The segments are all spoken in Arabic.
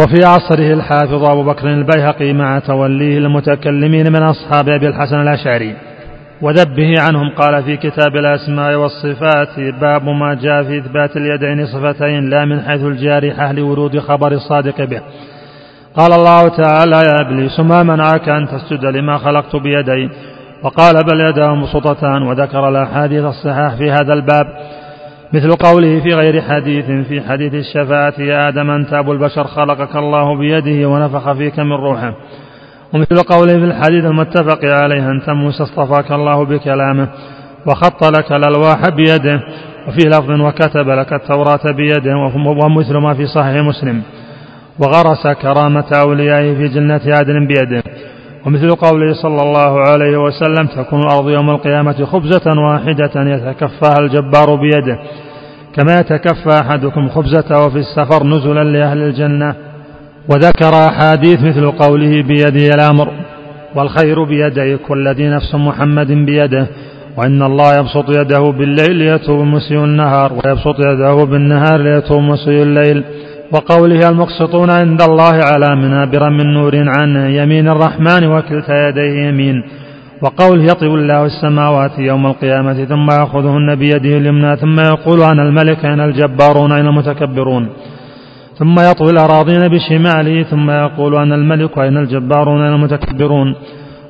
وفي عصره الحافظ أبو بكر البيهقي مع توليه المتكلمين من أصحاب أبي الحسن الأشعري. وذبه عنهم قال في كتاب الأسماء والصفات باب ما جاء في إثبات اليدين صفتين لا من حيث الجارحة لورود خبر الصادق به. قال الله تعالى يا إبليس ما منعك أن تسجد لما خلقت بيدي؟ وقال بل يداه مبسوطتان وذكر الأحاديث الصحاح في هذا الباب. مثل قوله في غير حديث في حديث الشفاعة يا آدم أنت أبو البشر خلقك الله بيده ونفخ فيك من روحه. ومثل قوله في الحديث المتفق عليه أنت موسى اصطفاك الله بكلامه وخط لك الألواح بيده وفي لفظ وكتب لك التوراة بيده ومثل ما في صحيح مسلم وغرس كرامة أوليائه في جنة عدن بيده. ومثل قوله صلى الله عليه وسلم تكون الأرض يوم القيامة خبزة واحدة يتكفاها الجبار بيده كما يتكفى أحدكم خبزته في السفر نزلا لأهل الجنة. وذكر أحاديث مثل قوله بيده الأمر والخير بيديك والذي نفس محمد بيده وإن الله يبسط يده بالليل ليتوب مسيء النهار ويبسط يده بالنهار ليتوب مسيء الليل. وقوله المقسطون عند الله على منابر من نور عن يمين الرحمن وكلتا يديه يمين. وقوله يطوي الله السماوات يوم القيامة ثم يأخذهن بيده اليمنى ثم يقول أنا الملك أنا الجبارون أين المتكبرون. ثم يطوي الأراضين بشماله ثم يقول أنا الملك أين الجبارون أين المتكبرون.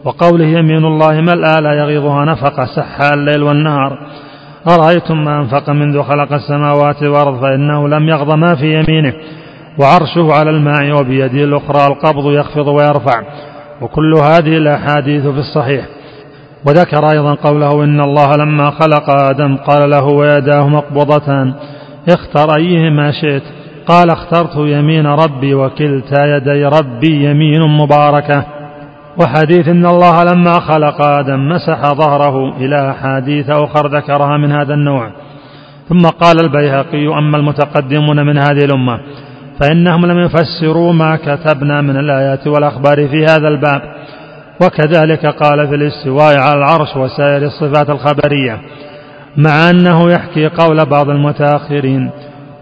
وقوله يمين الله ملأى لا يغيضها نفق سحى الليل والنهار. أرأيتم ما أنفق منذ خلق السماوات والأرض فإنه لم يغض ما في يمينه وعرشه على الماء وبيده الأخرى القبض يخفض ويرفع وكل هذه الأحاديث في الصحيح. وذكر أيضا قوله إن الله لما خلق آدم قال له ويداه مقبضتان اختر أيهما شئت؟ قال اخترت يمين ربي وكلتا يدي ربي يمين مباركة. وحديث إن الله لما خلق آدم مسح ظهره إلى أحاديث أخر ذكرها من هذا النوع. ثم قال البيهقي أما المتقدمون من هذه الأمة فإنهم لم يفسروا ما كتبنا من الآيات والأخبار في هذا الباب. وكذلك قال في الاستواء على العرش وسائر الصفات الخبرية مع أنه يحكي قول بعض المتأخرين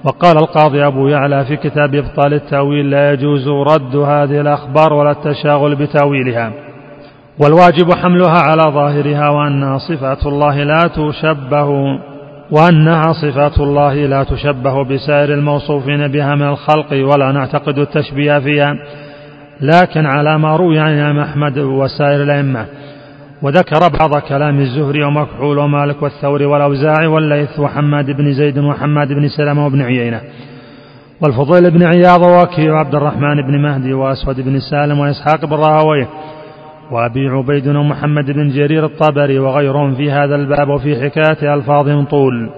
وقال القاضي أبو يعلى في كتاب إبطال التأويل لا يجوز رد هذه الأخبار ولا التشاغل بتأويلها. والواجب حملها على ظاهرها وأنها صفات الله لا تشبه وأنها صفات الله لا تشبه بسائر الموصوفين بها من الخلق ولا نعتقد التشبيه فيها. لكن على ما روي عن الإمام أحمد وسائر الأئمة وذكر بعض كلام الزهري ومكحول ومالك والثوري والأوزاعي والليث وحماد بن زيد وحماد بن سلمة وابن عيينة. والفضيل بن عياض ووكي وعبد الرحمن بن مهدي وأسود بن سالم وإسحاق بن راهويه وأبي عبيد ومحمد بن جرير الطبري وغيرهم في هذا الباب وفي حكاية ألفاظهم طول.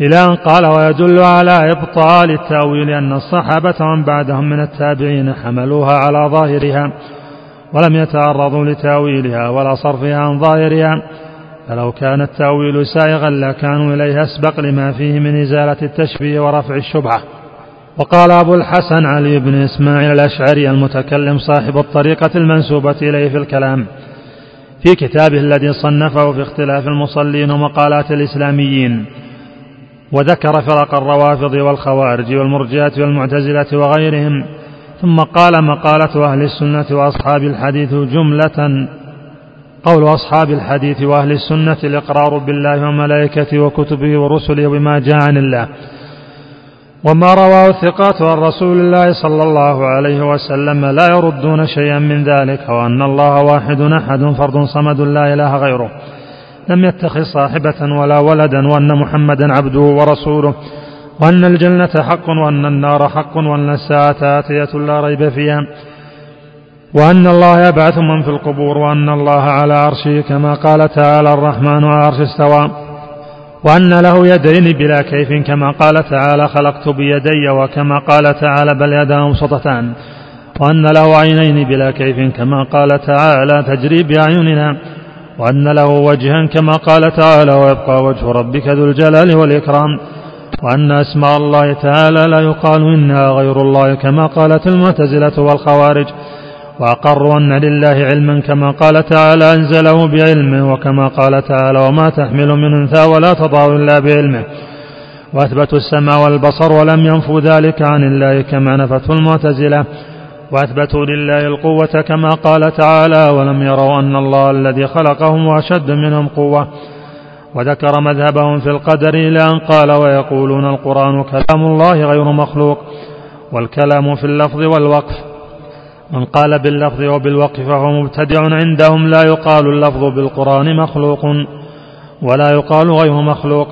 إلى أن قال ويدل على إبطال التأويل أن الصحابة ومن بعدهم من التابعين حملوها على ظاهرها ولم يتعرضوا لتأويلها ولا صرفها عن ظاهرها فلو كان التأويل سائغا لكانوا إليه أسبق لما فيه من إزالة التشبيه ورفع الشبهة. وقال أبو الحسن علي بن إسماعيل الأشعري المتكلم صاحب الطريقة المنسوبة إليه في الكلام في كتابه الذي صنفه في اختلاف المصلين ومقالات الإسلاميين وذكر فرق الروافض والخوارج والمرجئة والمعتزلة وغيرهم ثم قال مقالة أهل السنة وأصحاب الحديث جملة. قول أصحاب الحديث وأهل السنة الإقرار بالله وملائكته وكتبه ورسله وبما جاء عن الله. وما رواه الثقات عن رسول الله صلى الله عليه وسلم لا يردون شيئا من ذلك وأن الله واحد أحد فرد صمد لا إله غيره. لم يتخذ صاحبة ولا ولدا وأن محمدا عبده ورسوله. وأن الجنة حق وأن النار حق وأن الساعة آتية لا ريب فيها. وأن الله يبعث من في القبور وأن الله على عرشه كما قال تعالى الرحمن على عرش استوى. وأن له يدين بلا كيف كما قال تعالى خلقت بيدي وكما قال تعالى بل يداه مبسوطتان وأن له عينين بلا كيف كما قال تعالى تجري بأعيننا. وأن له وجها كما قال تعالى ويبقى وجه ربك ذو الجلال والإكرام. وأن أسماء الله تعالى لا يقال إنها غير الله كما قالت المعتزلة والخوارج وأقروا أن لله علما كما قال تعالى أنزله بعلمه وكما قال تعالى وما تحمل من أنثى ولا تضع إلا بعلمه. وأثبتوا السمع والبصر ولم ينفوا ذلك عن الله كما نفته المعتزلة. وأثبتوا لله القوة كما قال تعالى ولم يروا أن الله الذي خلقهم وأشد منهم قوة. وذكر مذهبهم في القدر إلى أن قال ويقولون القرآن كلام الله غير مخلوق والكلام في اللفظ والوقف. من قال باللفظ وبالوقف فهو مبتدع عندهم لا يقال اللفظ بالقرآن مخلوق ولا يقال غير مخلوق.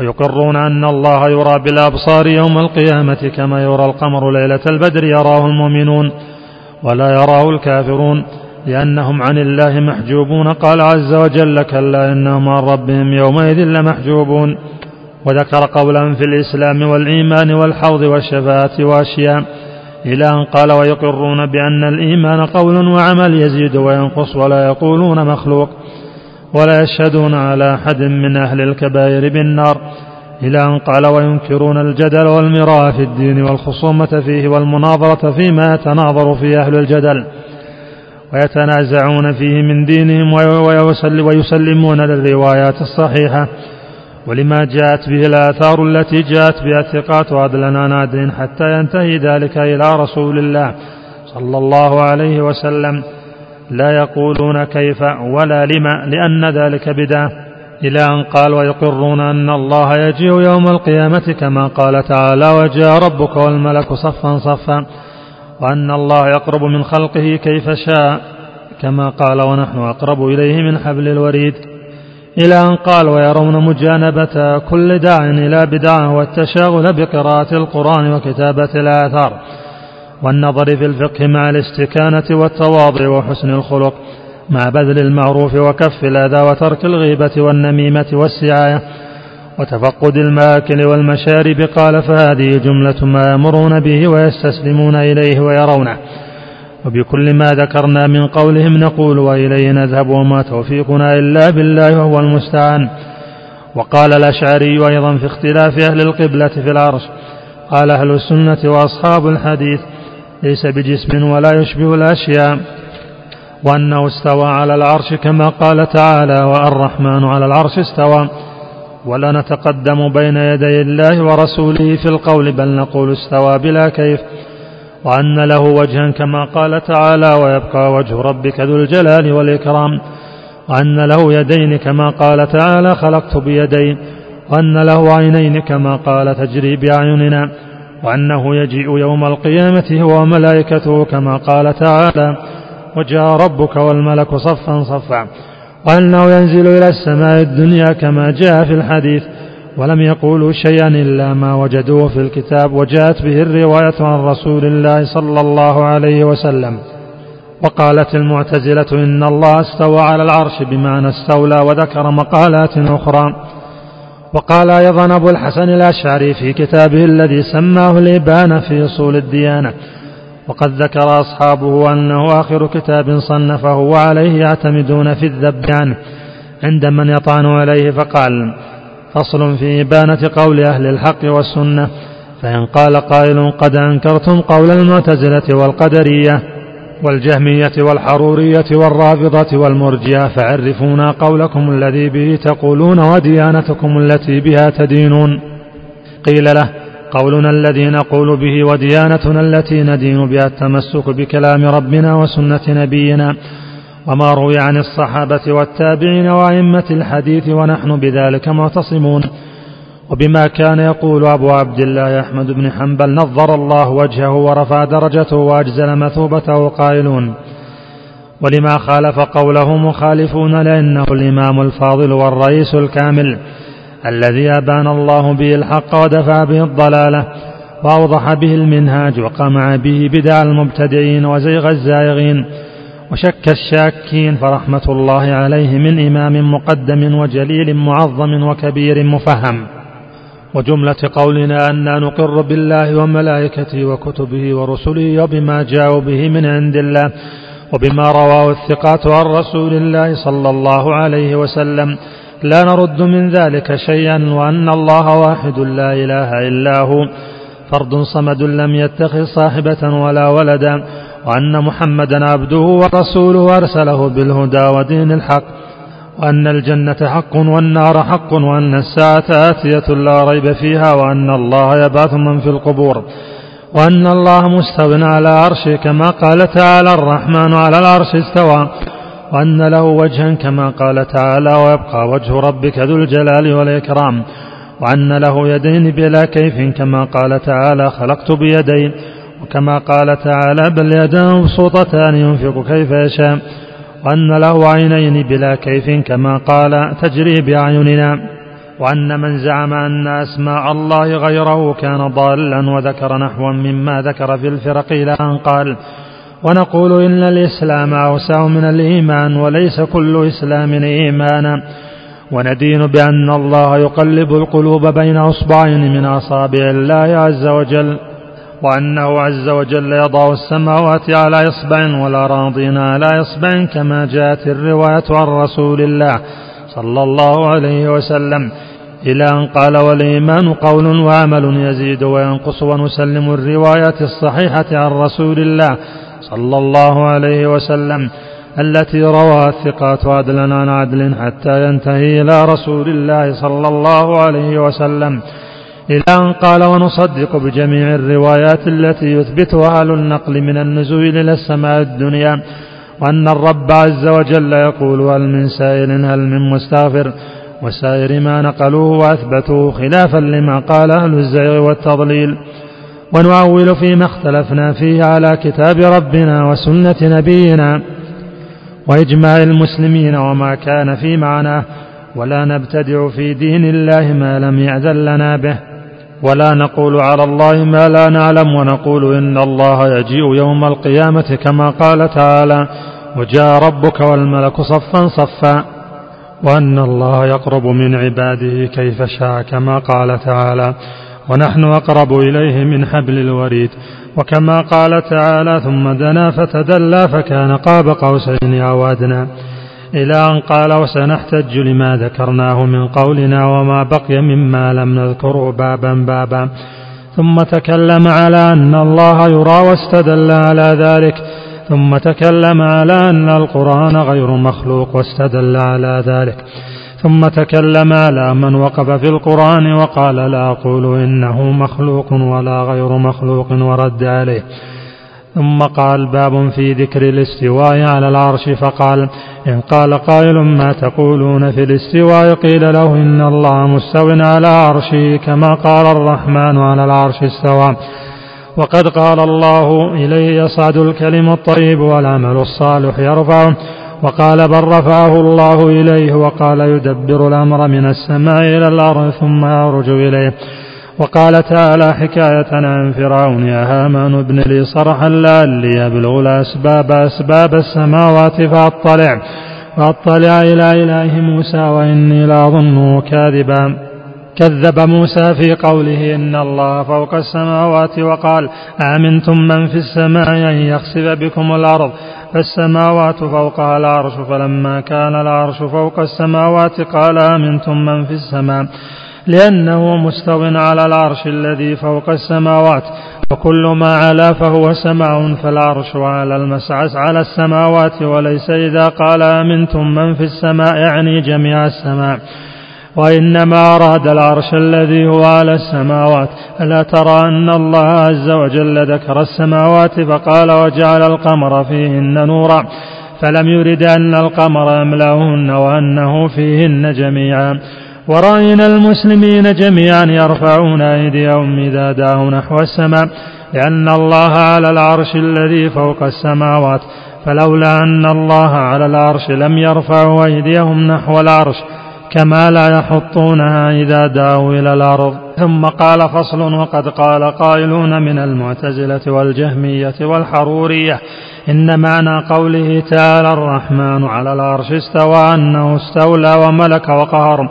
ويقرون أن الله يرى بالأبصار يوم القيامة كما يرى القمر ليلة البدر يراه المؤمنون ولا يراه الكافرون. لأنهم عن الله محجوبون. قال عز وجل كلا إنهم عن ربهم يومئذ لمحجوبون. وذكر قولا في الإسلام والإيمان والحوض والشفاعة وأشياء. إلى أن قال ويقرون بأن الإيمان قول وعمل يزيد وينقص ولا يقولون مخلوق. ولا يشهدون على أحد من أهل الكبائر بالنار. إلى أن قال وينكرون الجدل والمراء في الدين والخصومة فيه والمناظرة فيما يتناظر فيه أهل الجدل. ويتنازعون فيه من دينهم ويسلمون للروايات الصحيحة. ولما جاءت به الآثار التي جاءت بها الثقات عدلا نادر حتى ينتهي ذلك إلى رسول الله صلى الله عليه وسلم. لا يقولون كيف ولا لما لأن ذلك بدعة. إلى أن قال ويقرون أن الله يجيء يوم القيامة كما قال تعالى وجاء ربك والملك صفا صفا. وأن الله يقرب من خلقه كيف شاء كما قال ونحن أقرب إليه من حبل الوريد. إلى أن قال ويرون مجانبة كل داع إلى بدعة والتشاغل بقراءة القرآن وكتابة الآثار والنظر في الفقه مع الاستكانة والتواضع وحسن الخلق مع بذل المعروف وكف الأذى وترك الغيبة والنميمة والسعاية وتفقد الماكل والمشارب. قال فهذه جملة ما يمرون به ويستسلمون إليه ويرونه. وبكل ما ذكرنا من قولهم نقول وإليه نذهب وما توفيقنا إلا بالله وهو المستعان. وقال الأشعري أيضا في اختلاف أهل القبلة في العرش قال أهل السنة وأصحاب الحديث ليس بجسم ولا يشبه الأشياء وأنه استوى على العرش كما قال تعالى والرحمن على العرش استوى ولا نتقدم بين يدي الله ورسوله في القول بل نقول استوى بلا كيف وأن له وجها كما قال تعالى ويبقى وجه ربك ذو الجلال والإكرام وأن له يدين كما قال تعالى خلقت بيدي وأن له عينين كما قال تجري بأعيننا وأنه يجيء يوم القيامة هو وملائكته كما قال تعالى وجاء ربك والملك صفا صفا. وأنه ينزل إلى السماء الدنيا كما جاء في الحديث ولم يقولوا شيئا إلا ما وجدوه في الكتاب وجاءت به الرواية عن رسول الله صلى الله عليه وسلم وقالت المعتزلة إن الله استوى على العرش بمعنى استولى وذكر مقالات أخرى وقال أيضا أبو الحسن الأشعري في كتابه الذي سماه الإبانة في أصول الديانة وقد ذكر أصحابه أنه آخر كتاب صنفه وعليه يعتمدون في الذب عنه عند من يطعن عليه فقال فصل في إبانة قول أهل الحق والسنة فإن قال قائل قد أنكرتم قول المعتزلة والقدرية والجهمية والحرورية والرافضة والمرجئة فعرفونا قولكم الذي به تقولون وديانتكم التي بها تدينون قيل له قولنا الذي نقول به وديانتنا التي ندين بها التمسك بكلام ربنا وسنة نبينا وما روي عن الصحابة والتابعين وأئمة الحديث ونحن بذلك معتصمون. وبما كان يقول أبو عبد الله أحمد بن حنبل نظر الله وجهه ورفع درجته وأجزل مثوبته قائلون. ولما خالف قوله مخالفون لأنه الإمام الفاضل والرئيس الكامل. الذي أبان الله به الحق ودفع به الضلالة وأوضح به المنهاج وقمع به بدع المبتدعين وزيغ الزائغين وشك الشاكين فرحمة الله عليه من إمام مقدم وجليل معظم وكبير مفهم وجملة قولنا أنا نقر بالله وملائكته وكتبه ورسله وبما جاءوا به من عند الله وبما رواه الثقات عن رسول الله صلى الله عليه وسلم لا نرد من ذلك شيئا وأن الله واحد لا إله إلا هو فرد صمد لم يتخذ صاحبة ولا ولدا وأن محمدا عبده ورسوله أرسله بالهدى ودين الحق وأن الجنة حق والنار حق وأن الساعة آتية لا ريب فيها وأن الله يبعث من في القبور وأن الله مستو على عرشه كما قال تعالى الرحمن على العرش استوى. وأن له وجها كما قال تعالى ويبقى وجه ربك ذو الجلال والإكرام وأن له يدين بلا كيف كما قال تعالى خلقت بيدي وكما قال تعالى بل يداه مبسوطتان ينفق كيف يشاء وأن له عينين بلا كيف كما قال تجري بأعيننا وأن من زعم أن أسماء الله غيره كان ضالا وذكر نحوا مما ذكر في الفرق إلى أن قال ونقول إن الإسلام أوسع من الإيمان وليس كل إسلام إيمانا وندين بأن الله يقلب القلوب بين أصبعين من أصابع الله عز وجل وأنه عز وجل يضع السماوات على إصبع والأراضين على إصبع كما جاءت الرواية عن رسول الله صلى الله عليه وسلم. إلى أن قال والإيمان قول وعمل يزيد وينقص ونسلم الروايات الصحيحة عن رسول الله صلى الله عليه وسلم التي روى الثقات عدلا عن عدل حتى ينتهي إلى رسول الله صلى الله عليه وسلم. إلى أن قال ونصدق بجميع الروايات التي يثبتها أهل النقل من النزول إلى السماء الدنيا وأن الرب عز وجل يقول هل من سائل هل من مستغفر؟ وسائر ما نقلوه وأثبتوه خلافا لما قال أهل الزيغ والتضليل. ونعول فيما اختلفنا فيه على كتاب ربنا وسنة نبينا وإجماع المسلمين وما كان في معناه ولا نبتدع في دين الله ما لم يأذن لنا به ولا نقول على الله ما لا نعلم ونقول إن الله يجيء يوم القيامة كما قال تعالى وجاء ربك والملك صفا صفا وأن الله يقرب من عباده كيف شاء كما قال تعالى ونحن أقرب إليه من حبل الوريد. وكما قال تعالى ثم دنا فتدلى فكان قاب قوسين أو أدنى. إلى أن قال وسنحتج لما ذكرناه من قولنا وما بقي مما لم نذكره بابا بابا. ثم تكلم على أن الله يرى واستدل على ذلك. ثم تكلم على أن القرآن غير مخلوق واستدل على ذلك. ثم تكلم على من وقف في القرآن وقال لا أقول إنه مخلوق ولا غير مخلوق ورد عليه. ثم قال باب في ذكر الاستواء على العرش فقال إن قال قائل ما تقولون في الاستواء قيل له إن الله مستو على عرشه كما قال الرحمن على العرش استوى. وقد قال الله إليه يصعد الكلم الطيب والعمل الصالح يرفعه. وقال بل رفعه الله إليه وقال يدبر الأمر من السماء إلى الأرض ثم يعرج إليه. وقال تعالى حكاية عن فرعون يا هامان ابن لي صرحا لعلي أبلغ الأسباب أسباب السماوات فأطلع فأطلع إلى إله موسى وإني لأظنه كاذبا. كذب موسى في قوله إن الله فوق السماوات وقال آمنتم من في السماء أن يخسف بكم الأرض فالسماوات فوقها العرش فلما كان العرش فوق السماوات قال آمنتم من في السماء لأنه مستو على العرش الذي فوق السماوات وكل ما علا فهو سماء فالعرش على المسعس على السماوات وليس إذا قال أمنتم من في السماء يعني جميع السماء. وإنما أراد العرش الذي هو على السماوات. ألا ترى أن الله عز وجل ذكر السماوات فقال وجعل القمر فيهن نورا. فلم يرد أن القمر يملأهن وأنه فيهن جميعا. ورأينا المسلمين جميعا يرفعون أيديهم إذا دعوا نحو السماء. لأن الله على العرش الذي فوق السماوات. فلولا أن الله على العرش لم يرفعوا أيديهم نحو العرش كما لا يحطونها إذا دعوا إلى الأرض. ثم قال فصل وقد قال قائلون من المعتزلة والجهمية والحرورية إن معنى قوله تعالى الرحمن على العرش استوى أنه استولى وملك وقهر.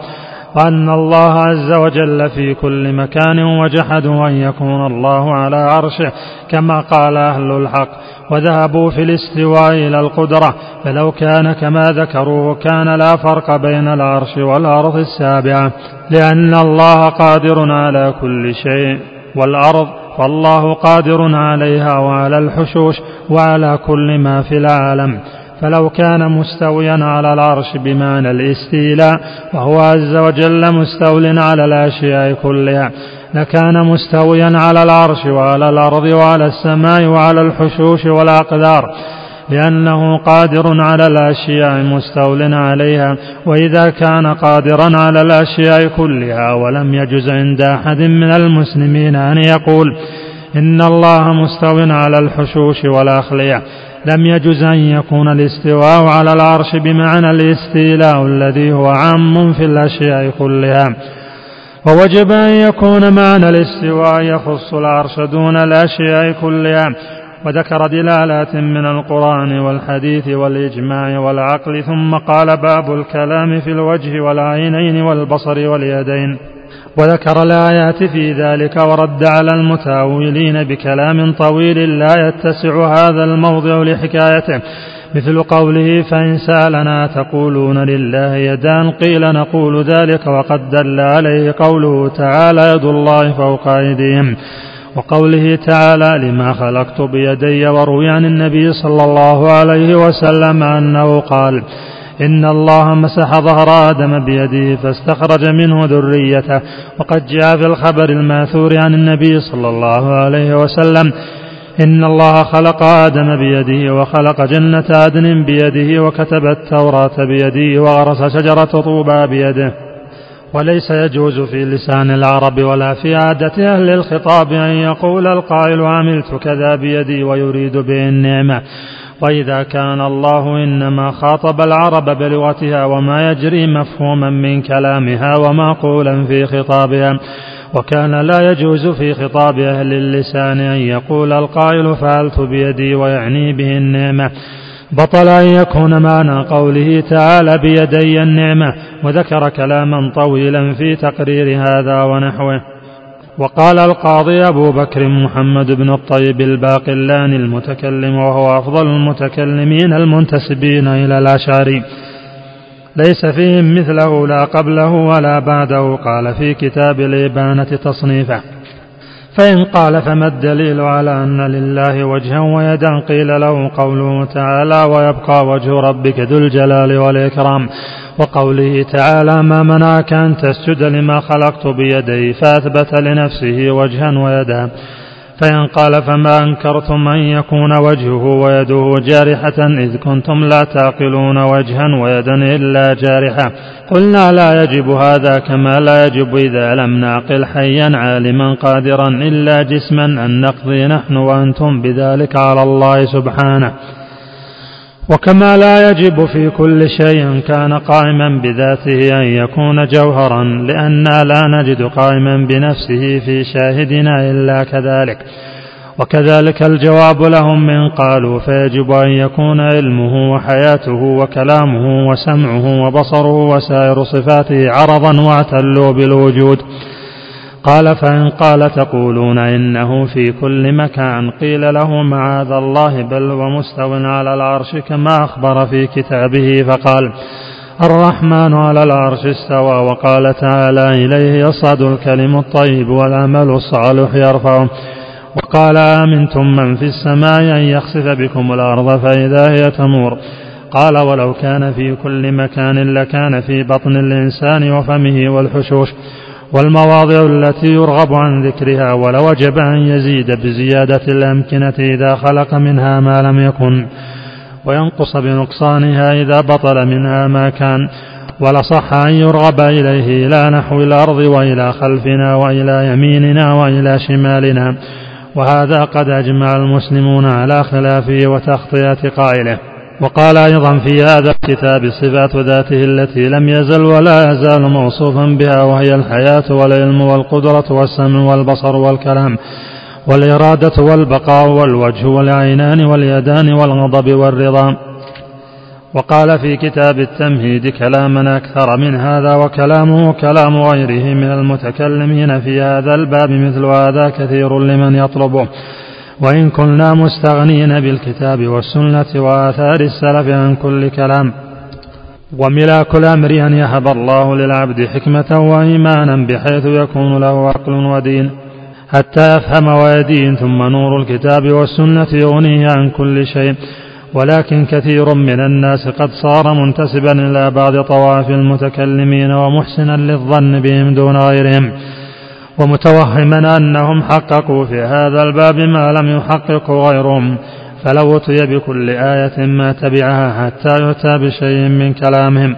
وأن الله عز وجل في كل مكان وجحدوا أن يكون الله على عرشه كما قال أهل الحق وذهبوا في الاستواء إلى القدرة فلو كان كما ذكروا كان لا فرق بين العرش والأرض السابعة لأن الله قادر على كل شيء والأرض فالله قادر عليها وعلى الحشوش وعلى كل ما في العالم. فلو كان مستويا على العرش بمعنى الاستيلاء وهو عز وجل مستول على الأشياء كلها لكان مستويا على العرش وعلى الأرض وعلى السماء وعلى الحشوش والأقدار لأنه قادر على الأشياء مستول عليها وإذا كان قادرا على الأشياء كلها ولم يجز عند أحد من المسلمين أن يقول إن الله مستو على الحشوش والأخلية لم يجز أن يكون الاستواء على العرش بمعنى الاستيلاء الذي هو عام في الأشياء كلها. ووجب أن يكون معنى الاستواء يخص العرش دون الأشياء كلها. وذكر دلالات من القرآن والحديث والإجماع والعقل ثم قال باب الكلام في الوجه والعينين والبصر واليدين. وذكر الآيات في ذلك ورد على المتأولين بكلام طويل لا يتسع هذا الموضع لحكايته. مثل قوله فإن سألنا تقولون لله يدان قيل نقول ذلك وقد دل عليه قوله تعالى يد الله فوق أيديهم. وقوله تعالى لما خلقت بيدي وروي عن النبي صلى الله عليه وسلم أنه قال إن الله مسح ظهر آدم بيده فاستخرج منه ذريته. وقد جاء في الخبر الماثور عن النبي صلى الله عليه وسلم إن الله خلق آدم بيده وخلق جنة عدن بيده وكتب التوراة بيده وغرس شجرة طوبى بيده. وليس يجوز في لسان العرب ولا في عادة أهل الخطاب أن يقول القائل عملت كذا بيدي ويريد به النعمة. وإذا كان الله إنما خاطب العرب بلغتها وما يجري مفهوما من كلامها ومعقولا في خطابها وكان لا يجوز في خطاب أهل اللسان أن يقول القائل فعلت بيدي ويعني به النعمة بطل أن يكون معنى قوله تعالى بيدي النعمة وذكر كلاما طويلا في تقرير هذا ونحوه. وقال القاضي أبو بكر محمد بن الطيب الباقلاني المتكلم وهو أفضل المتكلمين المنتسبين إلى الأشعري. ليس فيهم مثله لا قبله ولا بعده قال في كتاب الإبانة تصنيفه. فإن قال فما الدليل على أن لله وجها ويدا قيل له قوله تعالى ويبقى وجه ربك ذو الجلال والإكرام وقوله تعالى ما منعك أن تسجد لما خلقت بيدي فأثبت لنفسه وجها ويدا فإن قال فما أنكرتم أن يكون وجهه ويده جارحة إذ كنتم لا تعقلون وجها ويدا إلا جارحة. قلنا لا يجب هذا كما لا يجب إذا لم نعقل حيا عالما قادرا إلا جسما أن نقضي نحن وأنتم بذلك على الله سبحانه. وكما لا يجب في كل شيء كان قائما بذاته أن يكون جوهرا لأننا لا نجد قائما بنفسه في شاهدنا إلا كذلك. وكذلك الجواب لهم من قالوا فيجب أن يكون علمه وحياته وكلامه وسمعه وبصره وسائر صفاته عرضا واعتلوا بالوجود. قال فإن قال تقولون إنه في كل مكان قيل له معاذ الله بل ومستو على العرش كما أخبر في كتابه فقال الرحمن على العرش استوى وقال تعالى إليه يصعد الكلم الطيب والعمل الصالح يرفعه وقال آمنتم من في السماء أن يخسف بكم الأرض فإذا هي تمور قال ولو كان في كل مكان لكان في بطن الإنسان وفمه والحشوش والمواضع التي يرغب عن ذكرها ولوجب أن يزيد بزيادة الأمكنة إذا خلق منها ما لم يكن وينقص بنقصانها إذا بطل منها ما كان ولصح أن يرغب إليه إلى نحو الأرض وإلى خلفنا وإلى يميننا وإلى شمالنا وهذا قد أجمع المسلمون على خلافه وتخطئة قائله. وقال أيضا في هذا الكتاب صفات ذاته التي لم يزل ولا يزال موصوفا بها وهي الحياة والعلم والقدرة والسمع والبصر والكلام والإرادة والبقاء والوجه والعينان واليدان والغضب والرضا. وقال في كتاب التمهيد كلاما أكثر من هذا وكلامه كلام غيره من المتكلمين في هذا الباب مثل هذا كثير لمن يطلبه. وإن كنا مستغنين بالكتاب والسنة وآثار السلف عن كل كلام وملاك الأمر أن يهب الله للعبد حكمة وإيمانا بحيث يكون له عقل ودين حتى يفهم ويدين ثم نور الكتاب والسنة يغنيه عن كل شيء. ولكن كثير من الناس قد صار منتسبا إلى بعض طوائف المتكلمين ومحسنا للظن بهم دون غيرهم. ومتوهما أنهم حققوا في هذا الباب ما لم يحققه غيرهم فلو أتي بكل آية ما تبعها حتى يؤتى بشيء من كلامهم.